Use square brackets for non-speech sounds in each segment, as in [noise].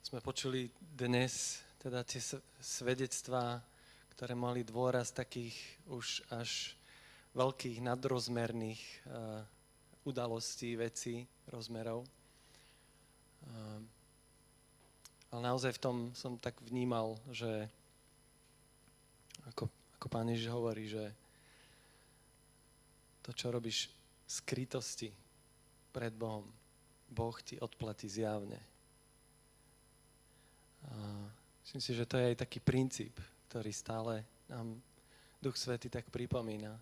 sme počuli dnes teda tie svedectvá, ktoré mali dôraz takých už až veľkých nadrozmerných uh, udalostí, vecí, rozmerov. Uh, ale naozaj v tom som tak vnímal, že ako, ako pán Ježiš hovorí, že to, čo robíš skrytosti pred Bohom, Boh ti odplatí zjavne. A myslím si, že to je aj taký princíp, ktorý stále nám Duch Svety tak pripomína.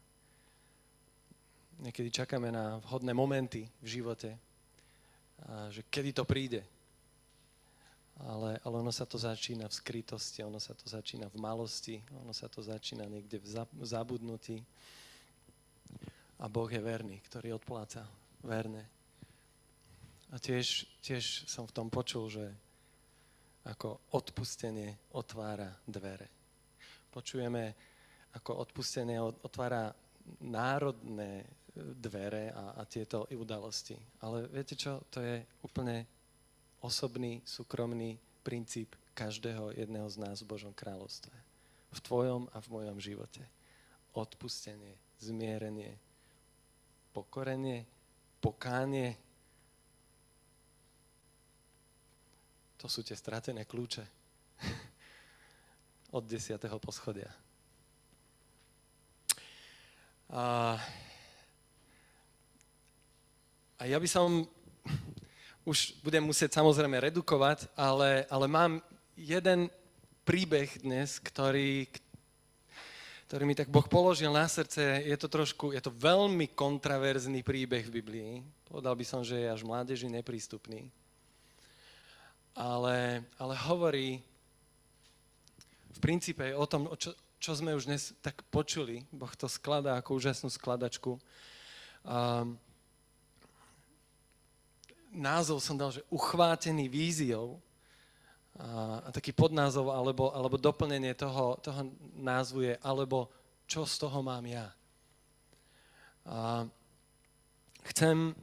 Niekedy čakáme na vhodné momenty v živote, a že kedy to príde. Ale, ale ono sa to začína v skrytosti, ono sa to začína v malosti, ono sa to začína niekde v zabudnutí. A Boh je verný, ktorý odpláca verne. A tiež, tiež som v tom počul, že ako odpustenie otvára dvere. Počujeme, ako odpustenie otvára národné dvere a, a tieto udalosti. Ale viete čo? To je úplne osobný, súkromný princíp každého jedného z nás v Božom kráľovstve. V tvojom a v mojom živote. Odpustenie, zmierenie, pokorenie, pokánie, To sú tie stratené kľúče [laughs] od desiatého poschodia. A, a ja by som, už budem musieť samozrejme redukovať, ale, ale mám jeden príbeh dnes, ktorý, ktorý mi tak Boh položil na srdce. Je to trošku, je to veľmi kontraverzný príbeh v Biblii. Povedal by som, že je až mládeži neprístupný ale, ale hovorí v princípe o tom, čo, čo sme už dnes tak počuli. Boh to skladá ako úžasnú skladačku. Um, názov som dal, že uchvátený víziou a, a taký podnázov alebo, alebo doplnenie toho, toho názvu je alebo čo z toho mám ja. A chcem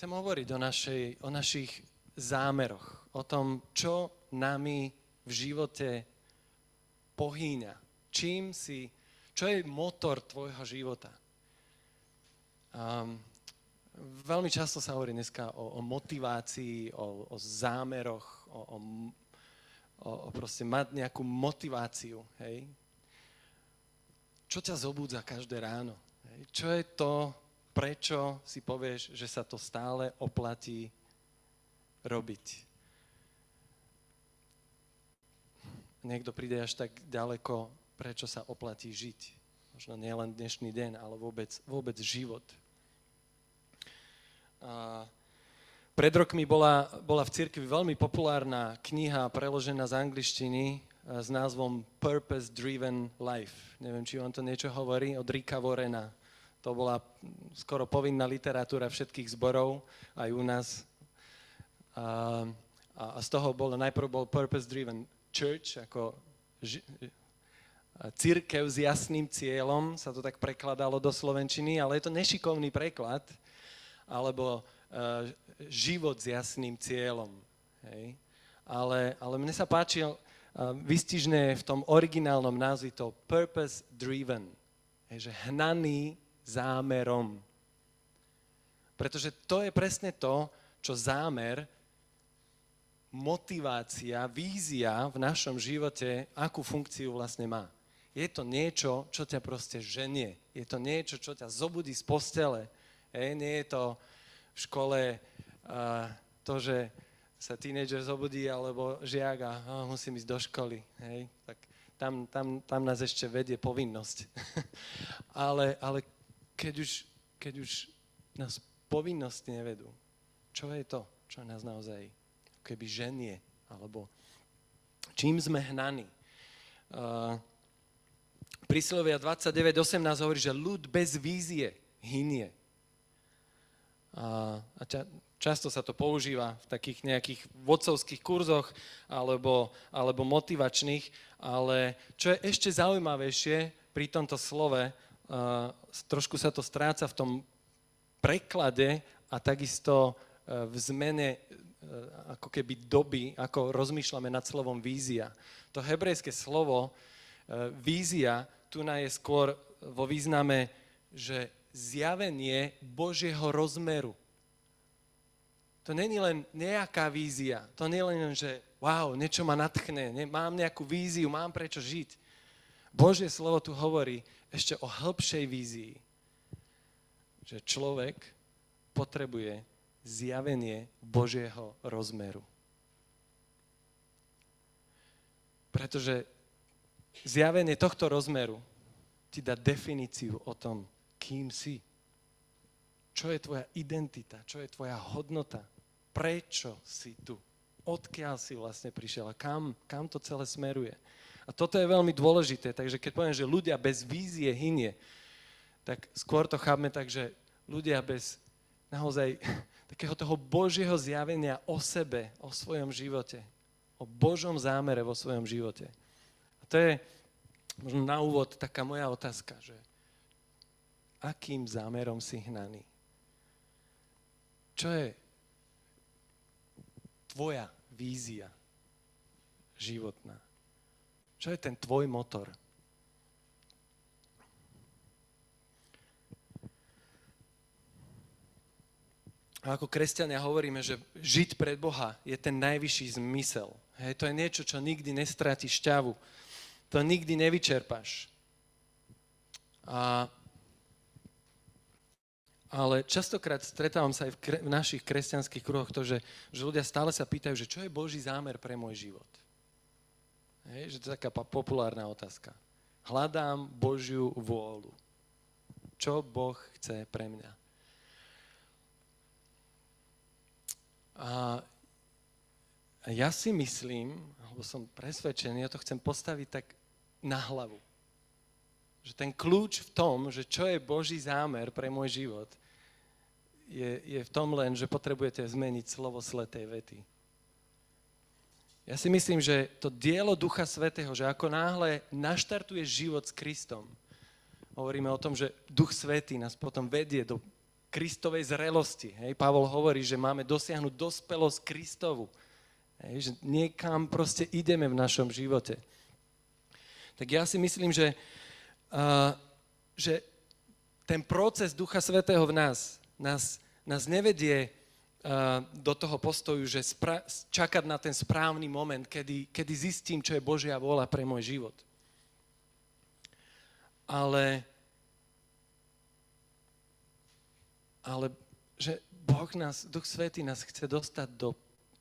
Chcem hovoriť o, našej, o našich zámeroch, o tom, čo nami v živote pohýňa. Čím si, čo je motor tvojho života. Um, veľmi často sa hovorí dneska o, o motivácii, o, o zámeroch, o, o, o, proste mať nejakú motiváciu. Hej? Čo ťa zobúdza každé ráno? Hej? Čo je to, prečo si povieš, že sa to stále oplatí robiť. Niekto príde až tak ďaleko, prečo sa oplatí žiť. Možno nie len dnešný deň, ale vôbec, vôbec život. A pred rokmi bola, bola v cirkvi veľmi populárna kniha preložená z angličtiny e, s názvom Purpose Driven Life. Neviem, či vám to niečo hovorí, od Rika Vorena. To bola skoro povinná literatúra všetkých zborov, aj u nás. A, a z toho bol, najprv bol Purpose Driven Church, ako ži, církev s jasným cieľom, sa to tak prekladalo do Slovenčiny, ale je to nešikovný preklad, alebo uh, život s jasným cieľom. Hej. Ale, ale mne sa páčil, uh, vystižné v tom originálnom názvi to purpose driven, že hnaný zámerom. Pretože to je presne to, čo zámer, motivácia, vízia v našom živote, akú funkciu vlastne má. Je to niečo, čo ťa proste ženie. Je to niečo, čo ťa zobudí z postele. Hej, nie je to v škole uh, to, že sa tínedžer zobudí, alebo žiak oh, musím ísť do školy. Hej, tak tam, tam, tam nás ešte vedie povinnosť. [laughs] ale, ale keď už, keď už nás povinnosti nevedú, čo je to, čo nás naozaj keby ženie, alebo čím sme hnaní. Uh, Príslovia 29.18 hovorí, že ľud bez vízie hynie. A, a ča, často sa to používa v takých nejakých vodcovských kurzoch alebo, alebo motivačných, ale čo je ešte zaujímavejšie pri tomto slove, trošku sa to stráca v tom preklade a takisto v zmene ako keby doby, ako rozmýšľame nad slovom vízia. To hebrejské slovo vízia tu je skôr vo význame, že zjavenie Božieho rozmeru. To není len nejaká vízia. To nie len, že wow, niečo ma natchne, ne, mám nejakú víziu, mám prečo žiť. Božie slovo tu hovorí ešte o hĺbšej vízii. Že človek potrebuje zjavenie Božieho rozmeru. Pretože zjavenie tohto rozmeru ti dá definíciu o tom, kým si. Čo je tvoja identita, čo je tvoja hodnota, prečo si tu, odkiaľ si vlastne prišiel a kam, kam to celé smeruje. A toto je veľmi dôležité, takže keď poviem, že ľudia bez vízie hynie, tak skôr to chápme tak, že ľudia bez naozaj [laughs] takého toho Božieho zjavenia o sebe, o svojom živote, o Božom zámere vo svojom živote. A to je možno na úvod taká moja otázka, že akým zámerom si hnaný? Čo je tvoja vízia životná? Čo je ten tvoj motor? A ako kresťania hovoríme, že žiť pred Boha je ten najvyšší zmysel. Hej, to je niečo, čo nikdy nestráti šťavu. To nikdy nevyčerpáš. A ale častokrát stretávam sa aj v, kre, v našich kresťanských kruhoch to, že, že ľudia stále sa pýtajú, že čo je Boží zámer pre môj život. Hej, že to je taká populárna otázka. Hľadám Božiu vôľu. Čo Boh chce pre mňa? A ja si myslím, alebo som presvedčený, ja to chcem postaviť tak na hlavu. Že ten kľúč v tom, že čo je Boží zámer pre môj život, je, je v tom len, že potrebujete zmeniť slovo sletej vety. Ja si myslím, že to dielo Ducha Svetého, že ako náhle naštartuje život s Kristom, hovoríme o tom, že Duch Svetý nás potom vedie do Kristovej zrelosti. Hej, Pavol hovorí, že máme dosiahnuť dospelosť Kristovu. Hej, že niekam proste ideme v našom živote. Tak ja si myslím, že, uh, že ten proces Ducha Svetého v nás nás, nás nevedie do toho postoju, že spra- čakať na ten správny moment, kedy, kedy zistím, čo je Božia vôľa pre môj život. Ale, ale že Boh nás, Duch Svetý nás chce dostať do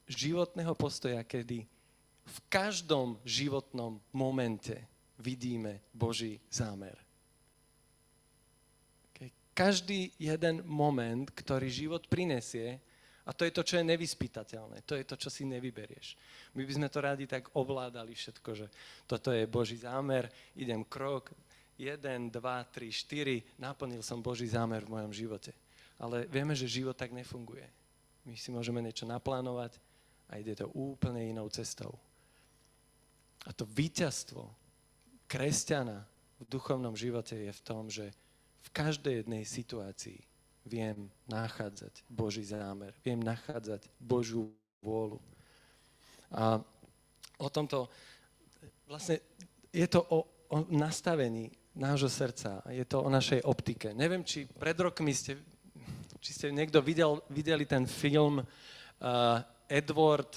životného postoja, kedy v každom životnom momente vidíme Boží zámer každý jeden moment, ktorý život prinesie, a to je to, čo je nevyspytateľné, to je to, čo si nevyberieš. My by sme to radi tak ovládali všetko, že toto je Boží zámer, idem krok, 1, 2, 3, 4, naplnil som Boží zámer v mojom živote. Ale vieme, že život tak nefunguje. My si môžeme niečo naplánovať a ide to úplne inou cestou. A to víťazstvo kresťana v duchovnom živote je v tom, že v každej jednej situácii viem nachádzať Boží zámer, viem nachádzať Božú vôľu. A o tomto, vlastne je to o, o nastavení nášho srdca, je to o našej optike. Neviem, či pred rokmi ste, či ste niekto videl, videli ten film uh, Edward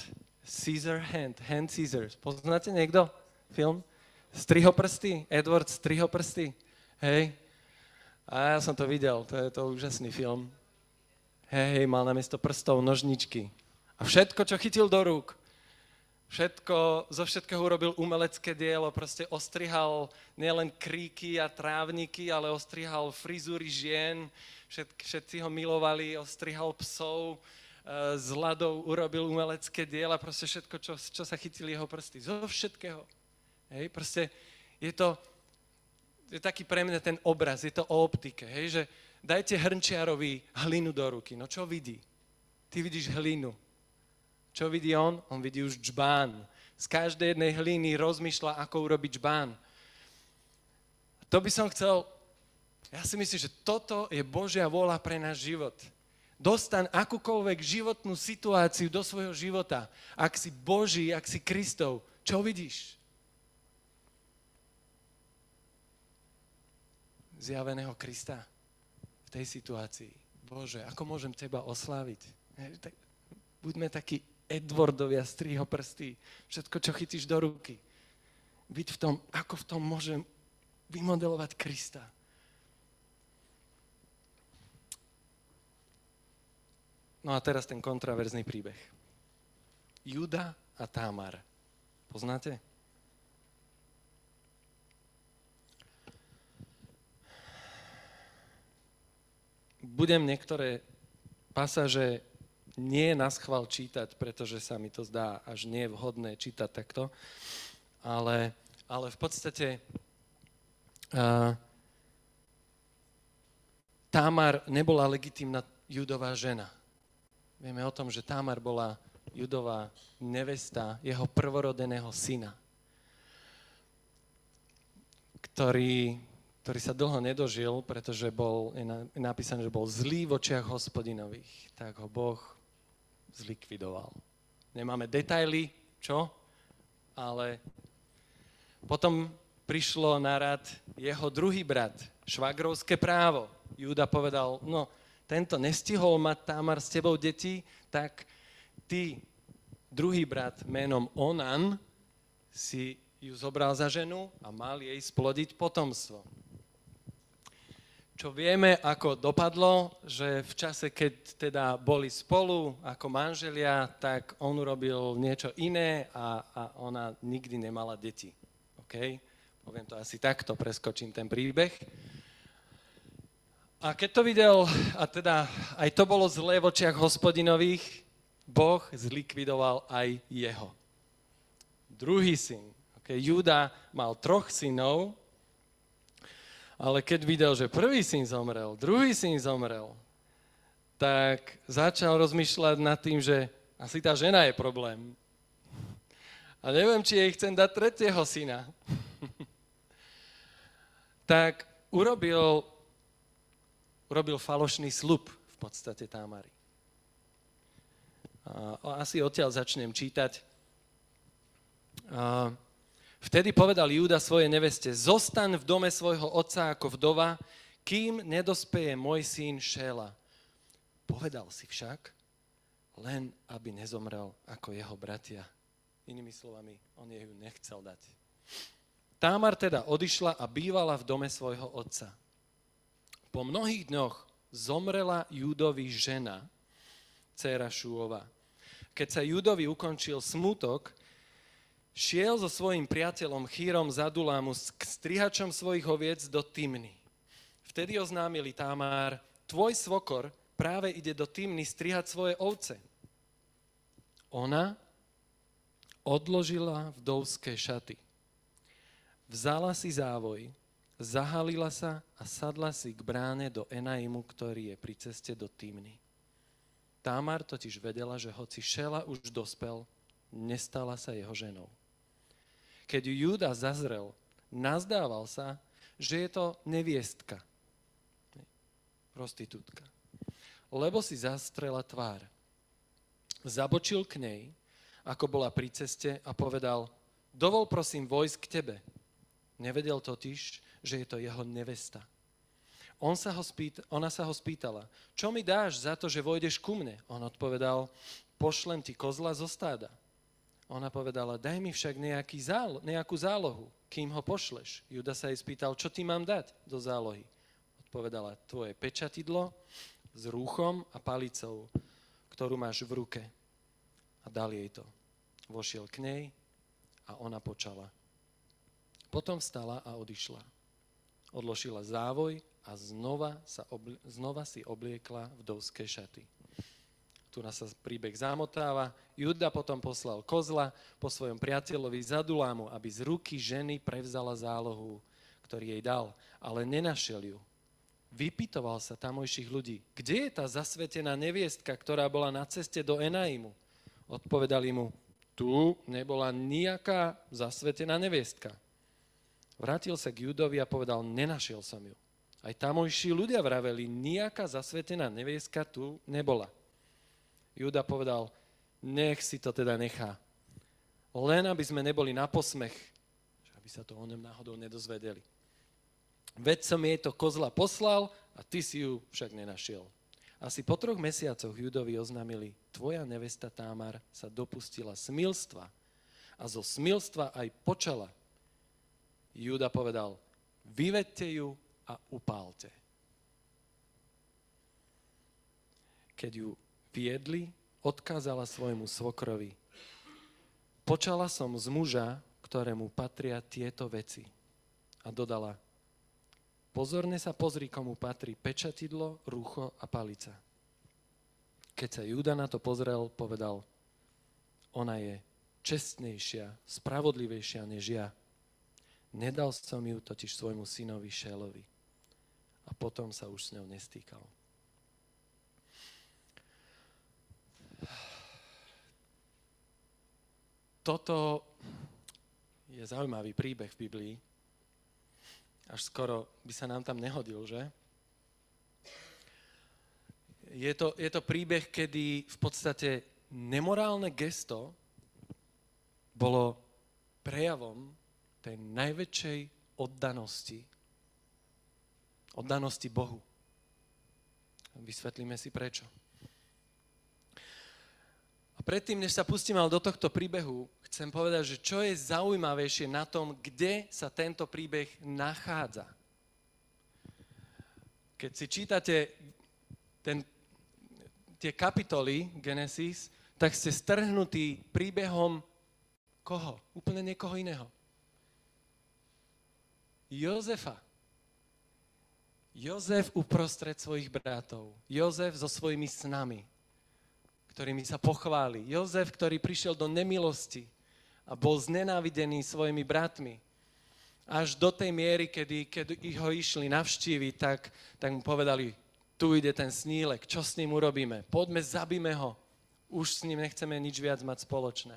Scissorhand, Hand Scissors. Poznáte niekto film? Strihoprsty? Edward Strihoprsty? Hej, a ja som to videl, to je to úžasný film. Hej, mal na miesto prstov nožničky. A všetko, čo chytil do rúk, všetko, zo všetkého urobil umelecké dielo, proste ostrihal nielen kríky a trávniky, ale ostrihal frizúry žien, všetky, všetci ho milovali, ostrihal psov, e, z ľadou urobil umelecké diela, proste všetko, čo, čo sa chytili jeho prsty. Zo všetkého. Hej, proste je to, je taký pre mňa ten obraz, je to o optike, hej, že dajte hrnčiarovi hlinu do ruky. No čo vidí? Ty vidíš hlinu. Čo vidí on? On vidí už džbán. Z každej jednej hliny rozmýšľa, ako urobiť džbán. To by som chcel, ja si myslím, že toto je Božia vôľa pre náš život. Dostan akúkoľvek životnú situáciu do svojho života. Ak si Boží, ak si Kristov, čo vidíš? Zjaveného Krista v tej situácii. Bože, ako môžem teba osláviť? Buďme takí Edwardovia, striho prsty, všetko, čo chytíš do ruky. Byť v tom, ako v tom môžem vymodelovať Krista. No a teraz ten kontraverzný príbeh. Juda a Támar. Poznáte? Budem niektoré pasaže nie na schvál čítať, pretože sa mi to zdá až nie vhodné čítať takto, ale, ale v podstate uh, Támar nebola legitímna judová žena. Vieme o tom, že Támar bola judová nevesta jeho prvorodeného syna, ktorý, ktorý sa dlho nedožil, pretože bol, je napísané, že bol zlý v očiach hospodinových. Tak ho Boh zlikvidoval. Nemáme detaily, čo? Ale potom prišlo na rad jeho druhý brat, švagrovské právo. Júda povedal, no, tento nestihol mať Tamar s tebou deti, tak ty, druhý brat menom Onan, si ju zobral za ženu a mal jej splodiť potomstvo. Čo vieme, ako dopadlo, že v čase, keď teda boli spolu ako manželia, tak on urobil niečo iné a, a ona nikdy nemala deti. OK? Poviem to asi takto, preskočím ten príbeh. A keď to videl, a teda aj to bolo zlé v očiach hospodinových, Boh zlikvidoval aj jeho. Druhý syn. Okay, Júda mal troch synov, ale keď videl, že prvý syn zomrel, druhý syn zomrel, tak začal rozmýšľať nad tým, že asi tá žena je problém. A neviem, či jej chcem dať tretieho syna. [laughs] tak urobil urobil falošný slub v podstate Támary. A asi odtiaľ začnem čítať. A vtedy povedal Júda svojej neveste, zostan v dome svojho otca ako vdova, kým nedospeje môj syn Šéla. Povedal si však, len aby nezomrel ako jeho bratia. Inými slovami, on jej ju nechcel dať. Támar teda odišla a bývala v dome svojho otca. Po mnohých dňoch zomrela Júdovi žena, dcera Šúova. Keď sa Júdovi ukončil smutok, šiel so svojím priateľom Chýrom Zadulámu s strihačom svojich oviec do Timny. Vtedy oznámili Tamár, tvoj svokor práve ide do Timny strihať svoje ovce. Ona odložila vdovské šaty. Vzala si závoj, zahalila sa a sadla si k bráne do Enaimu, ktorý je pri ceste do Týmny. Támar totiž vedela, že hoci Šela už dospel, nestala sa jeho ženou. Keď ju Júda zazrel, nazdával sa, že je to neviestka, prostitútka, lebo si zastrela tvár. Zabočil k nej, ako bola pri ceste a povedal, dovol prosím vojsť k tebe. Nevedel totiž, že je to jeho nevesta. On sa ho spýta, ona sa ho spýtala, čo mi dáš za to, že vojdeš ku mne? On odpovedal, pošlem ti kozla zo stáda. Ona povedala, daj mi však nejaký zálo, nejakú zálohu, kým ho pošleš. Juda sa jej spýtal, čo ti mám dať do zálohy? Odpovedala, tvoje pečatidlo s rúchom a palicou, ktorú máš v ruke. A dal jej to. Vošiel k nej a ona počala. Potom vstala a odišla odložila závoj a znova, sa obli- znova si obliekla vdovské šaty. Tu nás sa príbeh zamotáva. Juda potom poslal kozla po svojom priateľovi Zadulámu, aby z ruky ženy prevzala zálohu, ktorý jej dal, ale nenašiel ju. Vypitoval sa tamojších ľudí, kde je tá zasvetená neviestka, ktorá bola na ceste do Enaimu? Odpovedali mu, tu nebola nejaká zasvetená neviestka. Vrátil sa k Judovi a povedal, nenašiel som ju. Aj tamojší ľudia vraveli, nejaká zasvetená nevieska tu nebola. Júda povedal, nech si to teda nechá. Len aby sme neboli na posmech, aby sa to o ňom náhodou nedozvedeli. Veď som jej to kozla poslal a ty si ju však nenašiel. Asi po troch mesiacoch Judovi oznámili, tvoja nevesta Támar sa dopustila smilstva a zo smilstva aj počala. Júda povedal, vyvedte ju a upálte. Keď ju viedli, odkázala svojmu svokrovi. Počala som z muža, ktorému patria tieto veci. A dodala, pozorne sa pozri, komu patrí pečatidlo, rucho a palica. Keď sa Júda na to pozrel, povedal, ona je čestnejšia, spravodlivejšia než ja. Nedal som ju totiž svojmu synovi Šelovi. A potom sa už s ňou nestýkal. Toto je zaujímavý príbeh v Biblii. Až skoro by sa nám tam nehodil, že? Je to, je to príbeh, kedy v podstate nemorálne gesto bolo prejavom tej najväčšej oddanosti. Oddanosti Bohu. Vysvetlíme si prečo predtým, než sa pustím ale do tohto príbehu, chcem povedať, že čo je zaujímavejšie na tom, kde sa tento príbeh nachádza. Keď si čítate ten, tie kapitoly Genesis, tak ste strhnutí príbehom koho? Úplne niekoho iného. Jozefa. Jozef uprostred svojich bratov. Jozef so svojimi snami ktorými sa pochváli. Jozef, ktorý prišiel do nemilosti a bol znenávidený svojimi bratmi. Až do tej miery, kedy, keď ho išli navštíviť, tak, tak mu povedali, tu ide ten snílek, čo s ním urobíme? Poďme, zabíme ho. Už s ním nechceme nič viac mať spoločné.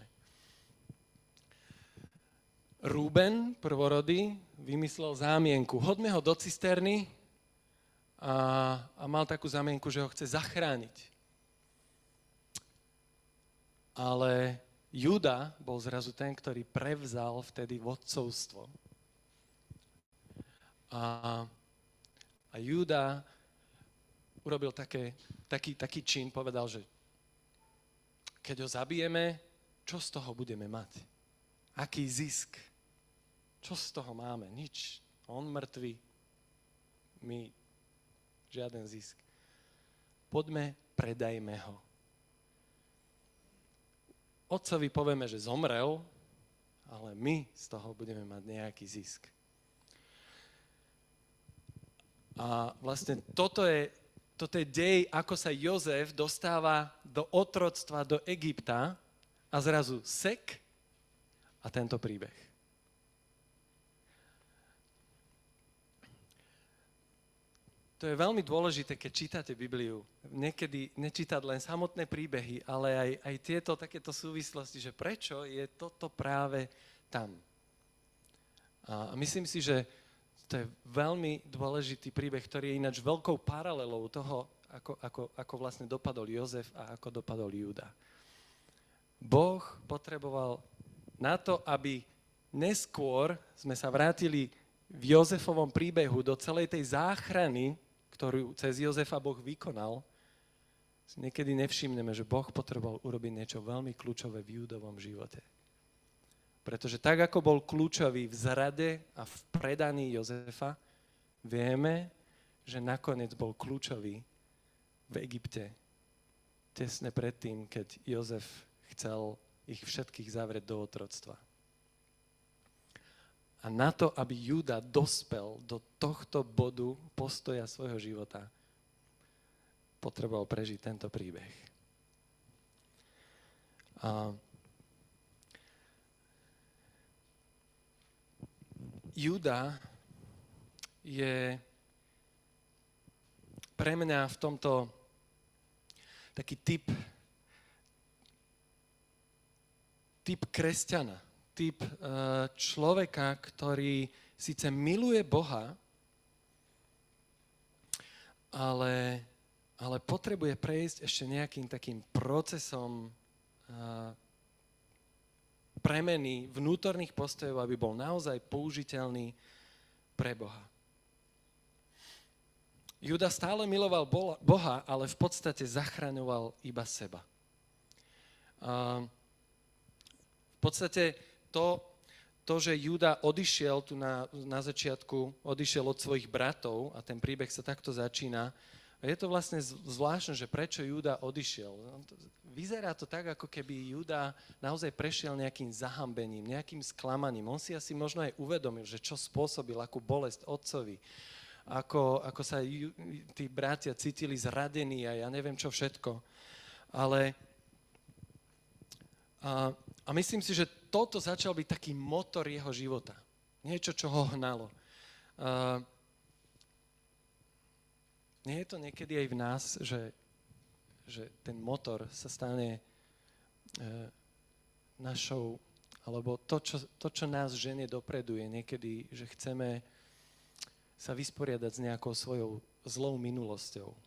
Rúben, prvorody, vymyslel zámienku. Hodme ho do cisterny a, a mal takú zámienku, že ho chce zachrániť. Ale Juda bol zrazu ten, ktorý prevzal vtedy vodcovstvo. A, a Juda urobil také, taký, taký čin, povedal, že keď ho zabijeme, čo z toho budeme mať? Aký zisk? Čo z toho máme? Nič. On mŕtvy, my žiaden zisk. Poďme, predajme ho otcovi povieme, že zomrel, ale my z toho budeme mať nejaký zisk. A vlastne toto je, toto je dej, ako sa Jozef dostáva do otroctva do Egypta a zrazu sek a tento príbeh. To je veľmi dôležité, keď čítate Bibliu. Niekedy nečítať len samotné príbehy, ale aj, aj tieto takéto súvislosti, že prečo je toto práve tam. A myslím si, že to je veľmi dôležitý príbeh, ktorý je ináč veľkou paralelou toho, ako, ako, ako vlastne dopadol Jozef a ako dopadol Júda. Boh potreboval na to, aby neskôr sme sa vrátili v Jozefovom príbehu do celej tej záchrany, ktorú cez Jozefa Boh vykonal, si niekedy nevšimneme, že Boh potreboval urobiť niečo veľmi kľúčové v Júdovom živote. Pretože tak, ako bol kľúčový v zrade a v predaní Jozefa, vieme, že nakoniec bol kľúčový v Egypte, tesne predtým, keď Jozef chcel ich všetkých zavrieť do otroctva. A na to, aby Júda dospel do tohto bodu postoja svojho života, potreboval prežiť tento príbeh. A Júda je pre mňa v tomto taký typ, typ kresťana typ eh, človeka, ktorý síce miluje Boha, ale, ale potrebuje prejsť ešte nejakým takým procesom a, premeny vnútorných postojov, aby bol naozaj použiteľný pre Boha. Juda stále miloval Boha, ale v podstate zachraňoval iba seba. A v podstate to, to, že Juda odišiel tu na, na začiatku, odišiel od svojich bratov a ten príbeh sa takto začína, je to vlastne zvláštne, že prečo Júda odišiel. Vyzerá to tak, ako keby Júda naozaj prešiel nejakým zahambením, nejakým sklamaním. On si asi možno aj uvedomil, že čo spôsobil, akú bolesť otcovi, ako, ako sa ju, tí bratia cítili zradení a ja neviem čo všetko. Ale a, a myslím si, že toto začal byť taký motor jeho života. Niečo, čo ho hnalo. A, nie je to niekedy aj v nás, že, že ten motor sa stane e, našou, alebo to čo, to, čo nás ženie dopredu, je niekedy, že chceme sa vysporiadať s nejakou svojou zlou minulosťou. E,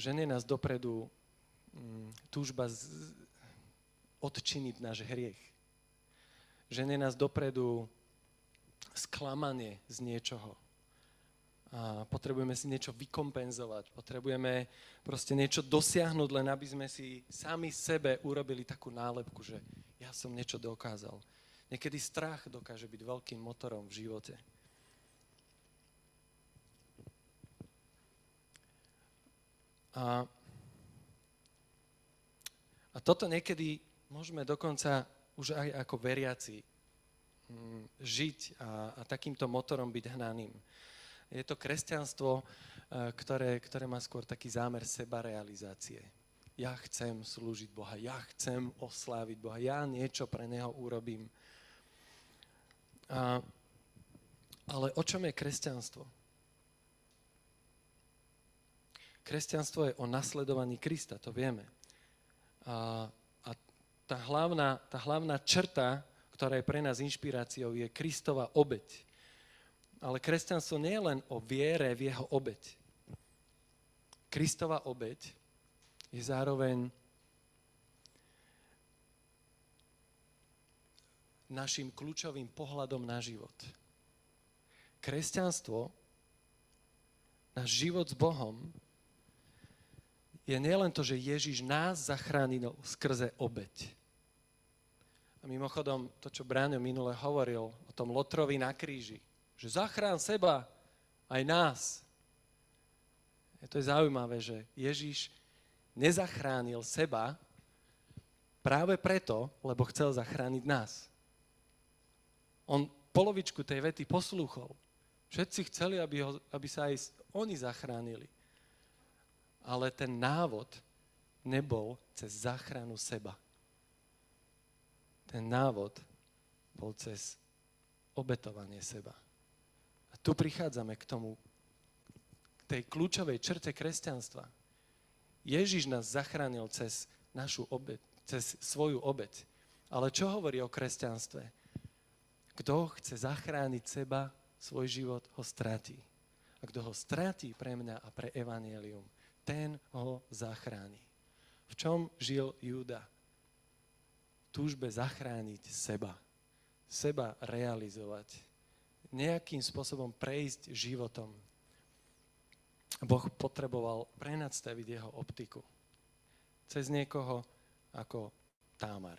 ženie nás dopredu mm, túžba odčiniť náš hriech. Ženie nás dopredu sklamanie z niečoho a potrebujeme si niečo vykompenzovať, potrebujeme proste niečo dosiahnuť, len aby sme si sami sebe urobili takú nálepku, že ja som niečo dokázal. Niekedy strach dokáže byť veľkým motorom v živote. A, a toto niekedy môžeme dokonca už aj ako veriaci mm, žiť a, a takýmto motorom byť hnaným. Je to kresťanstvo, eh, ktoré, ktoré má skôr taký zámer seba realizácie. Ja chcem slúžiť Boha, ja chcem osláviť Boha, ja niečo pre Neho urobím. A, ale o čom je kresťanstvo? Kresťanstvo je o nasledovaní Krista, to vieme. A tá, hlavná, tá hlavná črta, ktorá je pre nás inšpiráciou, je Kristova obeď. Ale kresťanstvo nie je len o viere v jeho obeď. Kristova obeď je zároveň našim kľúčovým pohľadom na život. Kresťanstvo, náš život s Bohom, je nielen to, že Ježiš nás zachránil skrze obeď. A mimochodom, to, čo Bráňo minule hovoril o tom Lotrovi na kríži, že zachrán seba, aj nás. Je to je zaujímavé, že Ježiš nezachránil seba práve preto, lebo chcel zachrániť nás. On polovičku tej vety poslúchol. Všetci chceli, aby, ho, aby sa aj oni zachránili. Ale ten návod nebol cez záchranu seba. Ten návod bol cez obetovanie seba tu prichádzame k tomu, k tej kľúčovej črte kresťanstva. Ježiš nás zachránil cez našu obeď, cez svoju obeď. Ale čo hovorí o kresťanstve? Kto chce zachrániť seba, svoj život ho stratí. A kto ho stratí pre mňa a pre evanielium, ten ho zachráni. V čom žil Júda? Túžbe zachrániť seba. Seba realizovať nejakým spôsobom prejsť životom. Boh potreboval prenadstaviť jeho optiku. Cez niekoho ako Támar.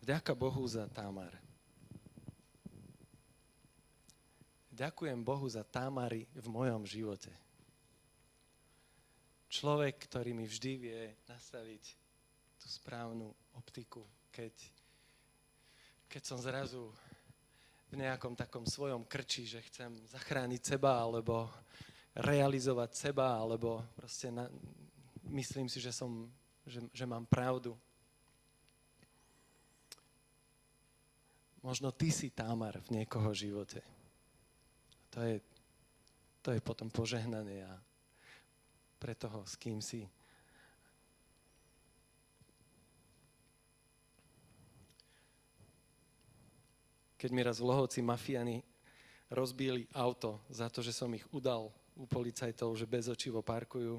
Vďaka Bohu za Támar. Ďakujem Bohu za Támary v mojom živote človek, ktorý mi vždy vie nastaviť tú správnu optiku, keď, keď som zrazu v nejakom takom svojom krči, že chcem zachrániť seba, alebo realizovať seba, alebo proste na, myslím si, že, som, že, že mám pravdu. Možno ty si támar v niekoho živote to je, to je potom požehnané a pre toho, s kým si. Keď mi raz v mafiani rozbili auto za to, že som ich udal u policajtov, že bezočivo parkujú,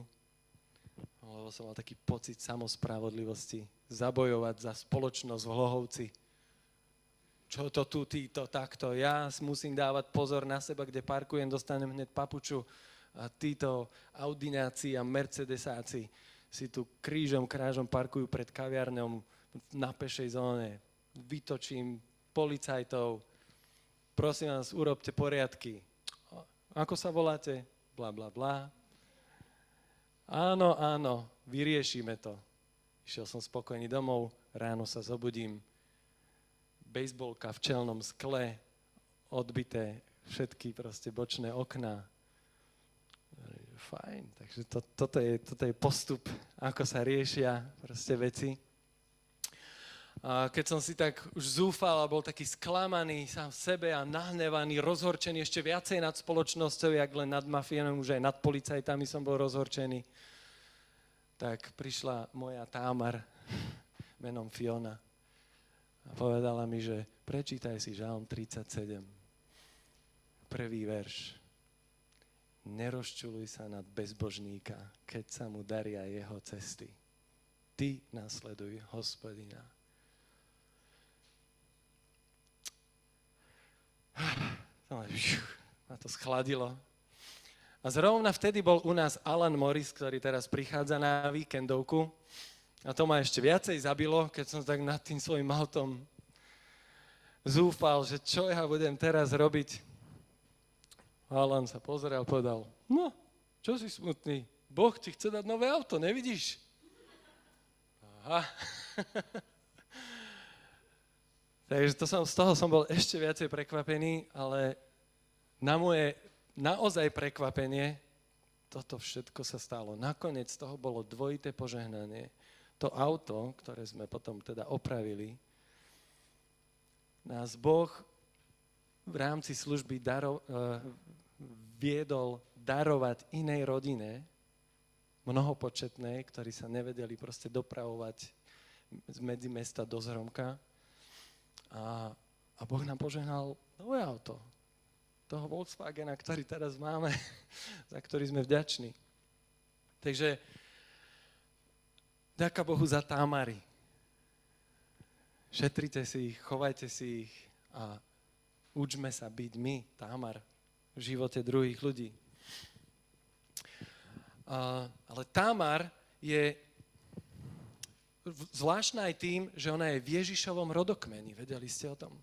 lebo som mal taký pocit samospravodlivosti, zabojovať za spoločnosť v Lohovci. Čo to tu, títo, takto. Ja musím dávať pozor na seba, kde parkujem, dostanem hneď papuču. A títo Audináci a Mercedesáci si tu krížom, krážom parkujú pred kaviarňom na pešej zóne. Vytočím policajtov. Prosím vás, urobte poriadky. Ako sa voláte? Bla, bla, bla. Áno, áno, vyriešime to. Išiel som spokojný domov, ráno sa zobudím, bejsbolka v čelnom skle, odbité všetky proste bočné okná. Fajn, takže to, toto, je, toto je postup, ako sa riešia proste veci. A keď som si tak už zúfal a bol taký sklamaný sám v sebe a nahnevaný, rozhorčený ešte viacej nad spoločnosťou, jak len nad mafianom, už aj nad policajtami som bol rozhorčený tak prišla moja támar [laughs] menom Fiona a povedala mi, že prečítaj si Žalm 37, prvý verš. Nerozčuluj sa nad bezbožníka, keď sa mu daria jeho cesty. Ty nasleduj hospodina. Ma to schladilo. A zrovna vtedy bol u nás Alan Morris, ktorý teraz prichádza na víkendovku. A to ma ešte viacej zabilo, keď som tak nad tým svojim autom zúfal, že čo ja budem teraz robiť. Alan sa pozrel povedal, no, čo si smutný? Boh ti chce dať nové auto, nevidíš? Aha. [laughs] Takže to som, z toho som bol ešte viacej prekvapený, ale na moje naozaj prekvapenie, toto všetko sa stalo. Nakoniec toho bolo dvojité požehnanie. To auto, ktoré sme potom teda opravili, nás Boh v rámci služby daro, uh, viedol darovať inej rodine, mnohopočetnej, ktorí sa nevedeli proste dopravovať medzi mesta do Zromka. A, a Boh nám požehnal nové auto toho Volkswagena, ktorý teraz máme, [laughs] za ktorý sme vďační. Takže ďaká Bohu za támary. Šetrite si ich, chovajte si ich a učme sa byť my, támar, v živote druhých ľudí. Uh, ale támar je zvláštna aj tým, že ona je v Ježišovom rodokmeni. Vedeli ste o tom?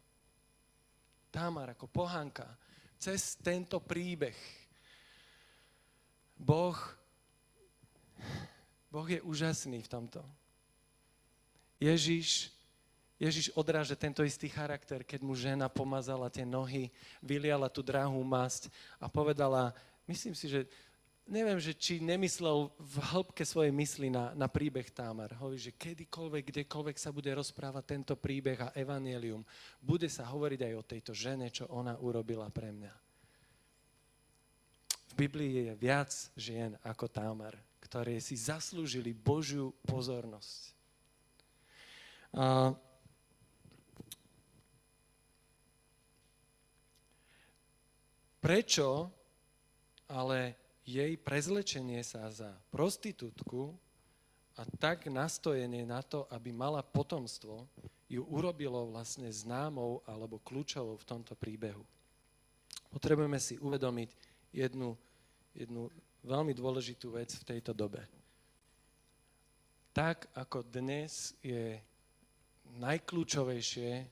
Támar ako pohánka cez tento príbeh. Boh, boh je úžasný v tomto. Ježiš, Ježiš odráže tento istý charakter, keď mu žena pomazala tie nohy, vyliala tú drahú masť a povedala, myslím si, že neviem, že či nemyslel v hĺbke svojej mysli na, na príbeh Támar. Hovorí, že kedykoľvek, kdekoľvek sa bude rozprávať tento príbeh a evanielium, bude sa hovoriť aj o tejto žene, čo ona urobila pre mňa. V Biblii je viac žien ako Támar, ktoré si zaslúžili Božiu pozornosť. A prečo ale jej prezlečenie sa za prostitútku a tak nastojenie na to, aby mala potomstvo, ju urobilo vlastne známou alebo kľúčovou v tomto príbehu. Potrebujeme si uvedomiť jednu, jednu veľmi dôležitú vec v tejto dobe. Tak ako dnes je najkľúčovejšie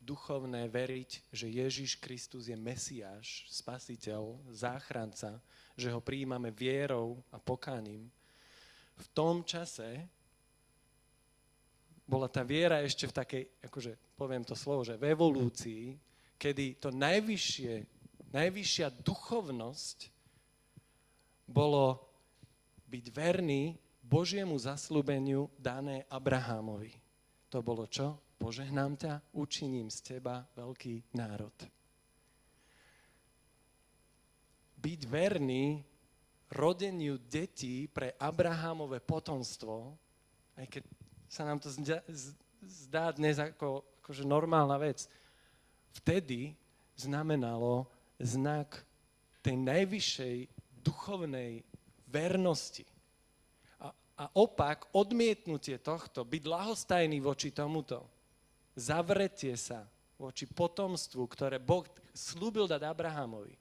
duchovné veriť, že Ježiš Kristus je Mesiáš, Spasiteľ, záchranca, že ho prijímame vierou a pokáním, v tom čase bola tá viera ešte v takej, akože poviem to slovo, že v evolúcii, kedy to najvyššie, najvyššia duchovnosť bolo byť verný Božiemu zaslúbeniu dané Abrahámovi. To bolo čo? Požehnám ťa, učiním z teba veľký národ. byť verný rodeniu detí pre Abrahamové potomstvo, aj keď sa nám to zdá, zdá dnes ako akože normálna vec, vtedy znamenalo znak tej najvyššej duchovnej vernosti. A, a opak, odmietnutie tohto, byť lahostajný voči tomuto, zavretie sa voči potomstvu, ktoré Boh slúbil dať Abrahamovi,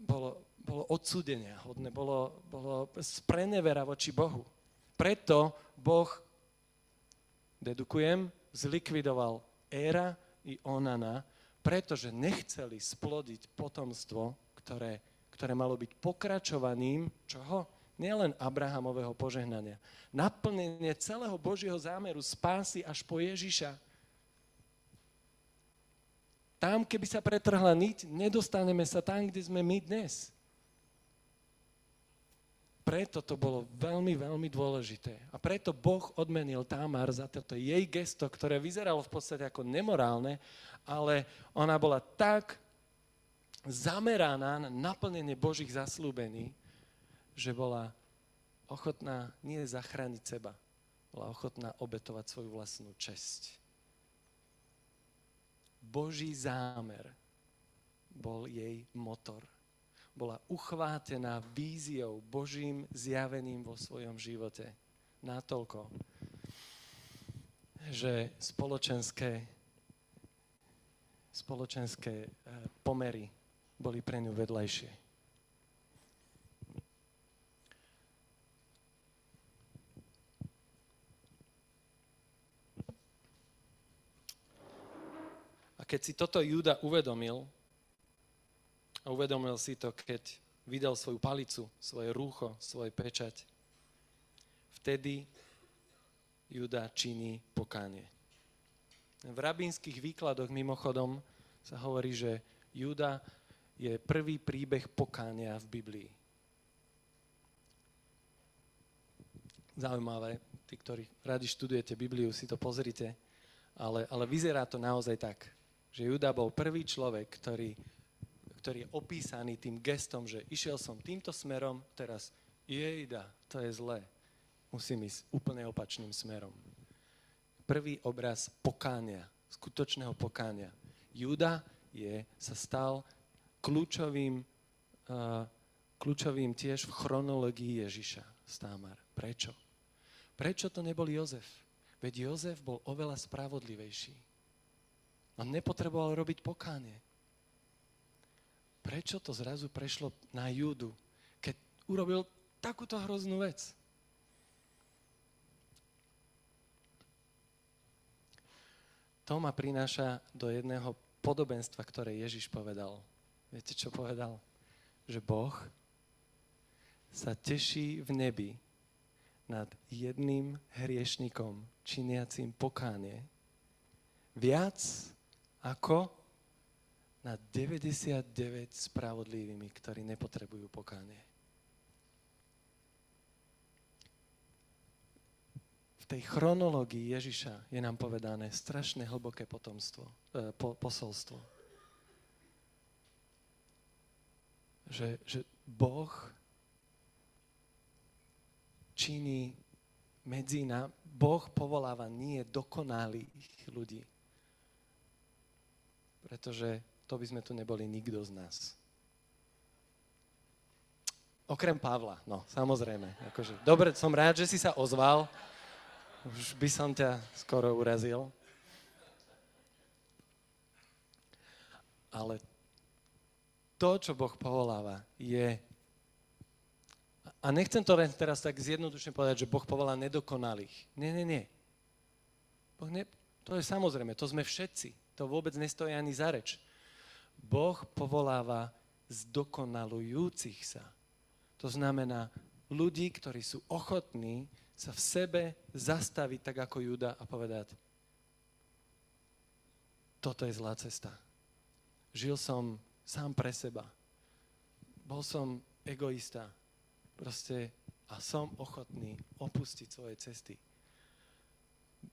bolo, bolo odsúdenia hodné, bolo, bolo sprenevera voči Bohu. Preto Boh, dedukujem, zlikvidoval Éra i Onana, pretože nechceli splodiť potomstvo, ktoré, ktoré malo byť pokračovaním čoho? Nielen Abrahamového požehnania. Naplnenie celého Božieho zámeru spásy až po Ježiša. Tam, keby sa pretrhla niť, nedostaneme sa tam, kde sme my dnes preto to bolo veľmi, veľmi dôležité. A preto Boh odmenil Tamar za toto jej gesto, ktoré vyzeralo v podstate ako nemorálne, ale ona bola tak zameraná na naplnenie Božích zaslúbení, že bola ochotná nie zachrániť seba, bola ochotná obetovať svoju vlastnú česť. Boží zámer bol jej motor bola uchvátená víziou, Božím zjavením vo svojom živote. Natoľko, že spoločenské, spoločenské eh, pomery boli pre ňu vedlejšie. A keď si toto Júda uvedomil, a uvedomil si to, keď vydal svoju palicu, svoje rúcho, svoj pečať. Vtedy Juda činí pokánie. V rabínskych výkladoch mimochodom sa hovorí, že Juda je prvý príbeh pokánia v Biblii. Zaujímavé, tí, ktorí radi študujete Bibliu, si to pozrite, ale, ale vyzerá to naozaj tak, že Juda bol prvý človek, ktorý ktorý je opísaný tým gestom, že išiel som týmto smerom, teraz jejda, to je zlé. Musím ísť úplne opačným smerom. Prvý obraz pokánia, skutočného pokánia. Júda je, sa stal kľúčovým, uh, kľúčovým tiež v chronológii Ježiša, Stámar. Prečo? Prečo to nebol Jozef? Veď Jozef bol oveľa spravodlivejší. On nepotreboval robiť pokánie. Prečo to zrazu prešlo na Júdu, keď urobil takúto hroznú vec? To ma prináša do jedného podobenstva, ktoré Ježiš povedal. Viete, čo povedal? Že Boh sa teší v nebi nad jedným hriešnikom činiacím pokánie viac ako nad 99 spravodlivými, ktorí nepotrebujú pokánie. V tej chronológii Ježiša je nám povedané strašne hlboké potomstvo, eh, po, posolstvo. Že, že Boh činí medzi nám, Boh povoláva nie dokonalých ľudí, pretože to by sme tu neboli nikto z nás. Okrem Pavla, no, samozrejme. Akože, dobre, som rád, že si sa ozval. Už by som ťa skoro urazil. Ale to, čo Boh povoláva, je... A nechcem to len teraz tak zjednodušne povedať, že Boh povolá nedokonalých. Nie, nie, nie. Boh ne... To je samozrejme, to sme všetci. To vôbec nestojí ani za reč. Boh povoláva zdokonalujúcich sa. To znamená ľudí, ktorí sú ochotní sa v sebe zastaviť tak ako Juda a povedať, toto je zlá cesta. Žil som sám pre seba. Bol som egoista. Proste a som ochotný opustiť svoje cesty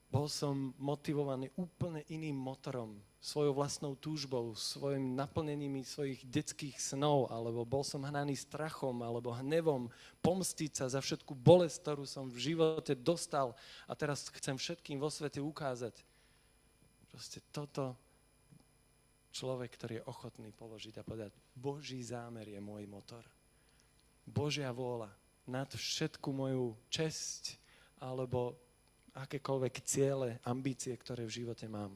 bol som motivovaný úplne iným motorom, svojou vlastnou túžbou, svojim naplnením svojich detských snov, alebo bol som hnaný strachom, alebo hnevom, pomstiť sa za všetku bolesť, ktorú som v živote dostal a teraz chcem všetkým vo svete ukázať. Proste toto človek, ktorý je ochotný položiť a povedať, Boží zámer je môj motor. Božia vôľa nad všetku moju česť alebo akékoľvek ciele, ambície, ktoré v živote mám.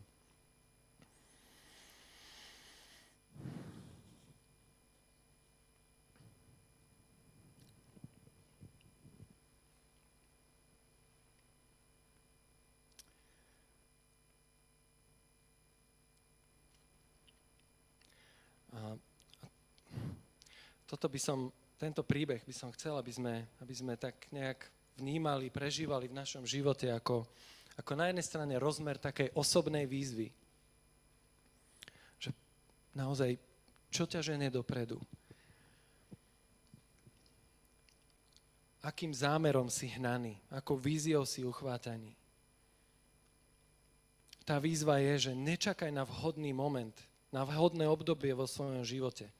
Toto by som, tento príbeh by som chcel, aby sme, aby sme tak nejak vnímali, prežívali v našom živote ako, ako na jednej strane rozmer takej osobnej výzvy. Že naozaj, čo ťa žene dopredu? Akým zámerom si hnaný? Ako víziou si uchvátaný? Tá výzva je, že nečakaj na vhodný moment, na vhodné obdobie vo svojom živote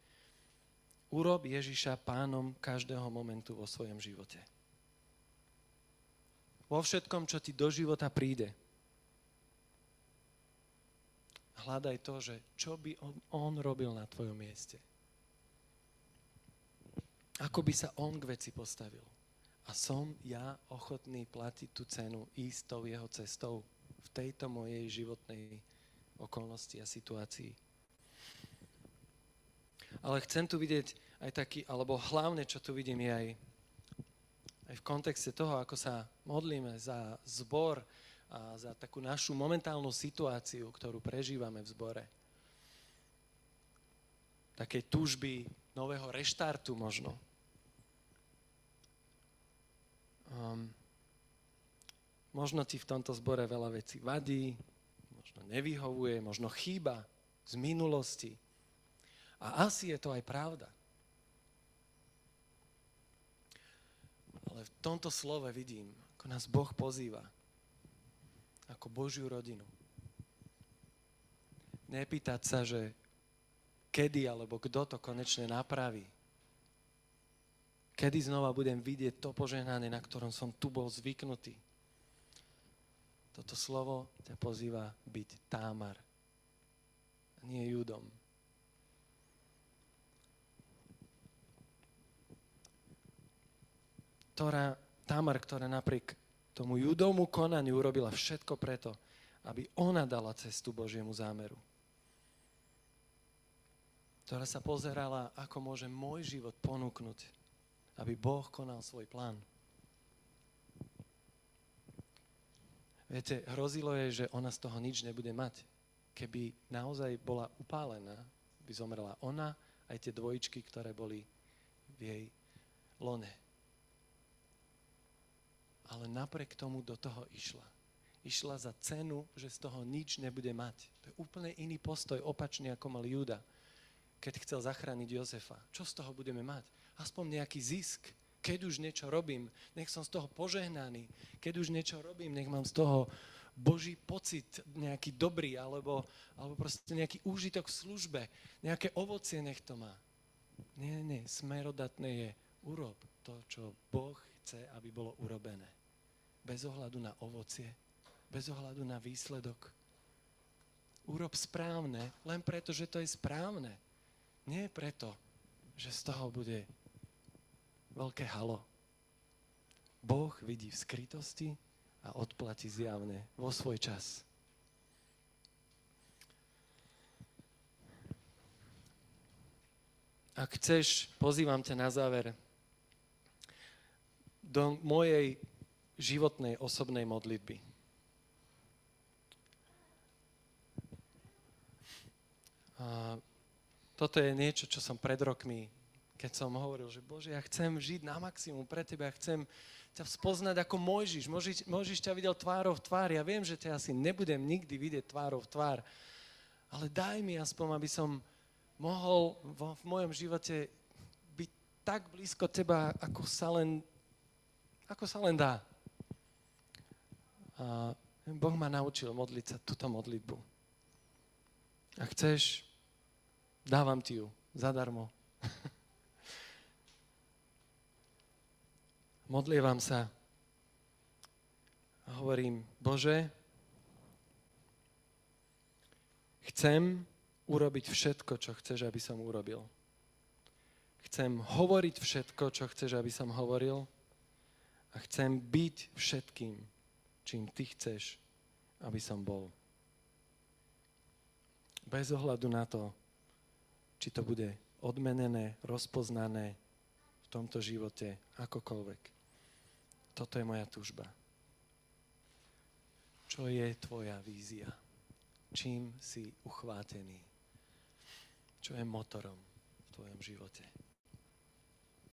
Urob Ježiša pánom každého momentu vo svojom živote. Vo všetkom, čo ti do života príde. Hľadaj to, že čo by on, on robil na tvojom mieste. Ako by sa on k veci postavil. A som ja ochotný platiť tú cenu, ísť tou jeho cestou v tejto mojej životnej okolnosti a situácii. Ale chcem tu vidieť aj taký, alebo hlavne, čo tu vidím, je aj, aj v kontexte toho, ako sa modlíme za zbor a za takú našu momentálnu situáciu, ktorú prežívame v zbore. Takej túžby nového reštartu možno. Um, možno ti v tomto zbore veľa vecí vadí, možno nevyhovuje, možno chýba z minulosti, a asi je to aj pravda. Ale v tomto slove vidím, ako nás Boh pozýva, ako Božiu rodinu. Nepýtať sa, že kedy alebo kto to konečne napraví. Kedy znova budem vidieť to požehnanie, na ktorom som tu bol zvyknutý. Toto slovo ťa pozýva byť támar, nie judom. Ktorá, Tamar, ktorá napriek tomu judovmu konaniu urobila všetko preto, aby ona dala cestu Božiemu zámeru. Ktorá sa pozerala, ako môže môj život ponúknuť, aby Boh konal svoj plán. Viete, hrozilo je, že ona z toho nič nebude mať. Keby naozaj bola upálená, by zomrela ona, aj tie dvojičky, ktoré boli v jej lone ale napriek tomu do toho išla. Išla za cenu, že z toho nič nebude mať. To je úplne iný postoj, opačný ako mal Juda, keď chcel zachrániť Jozefa. Čo z toho budeme mať? Aspoň nejaký zisk. Keď už niečo robím, nech som z toho požehnaný. Keď už niečo robím, nech mám z toho Boží pocit, nejaký dobrý, alebo, alebo proste nejaký úžitok v službe, nejaké ovocie nech to má. Nie, nie, smerodatné je, urob to, čo Boh chce, aby bolo urobené bez ohľadu na ovocie, bez ohľadu na výsledok. Urob správne, len preto, že to je správne. Nie preto, že z toho bude veľké halo. Boh vidí v skrytosti a odplatí zjavne vo svoj čas. Ak chceš, pozývam ťa na záver do mojej životnej osobnej modlitby. A toto je niečo, čo som pred rokmi, keď som hovoril, že Bože, ja chcem žiť na maximum pre Teba, ja chcem ťa spoznať ako Mojžiš. Mojžiš, ťa videl tvárov v tvár. Ja viem, že ťa asi nebudem nikdy vidieť tvárov v tvár, ale daj mi aspoň, aby som mohol vo, v mojom živote byť tak blízko Teba, ako sa len, ako sa len dá. Boh ma naučil modliť sa túto modlitbu. A chceš, dávam ti ju zadarmo. [laughs] Modlievam sa a hovorím, Bože, chcem urobiť všetko, čo chceš, aby som urobil. Chcem hovoriť všetko, čo chceš, aby som hovoril. A chcem byť všetkým, čím ty chceš, aby som bol. Bez ohľadu na to, či to bude odmenené, rozpoznané v tomto živote, akokoľvek. Toto je moja túžba. Čo je tvoja vízia? Čím si uchvátený? Čo je motorom v tvojom živote?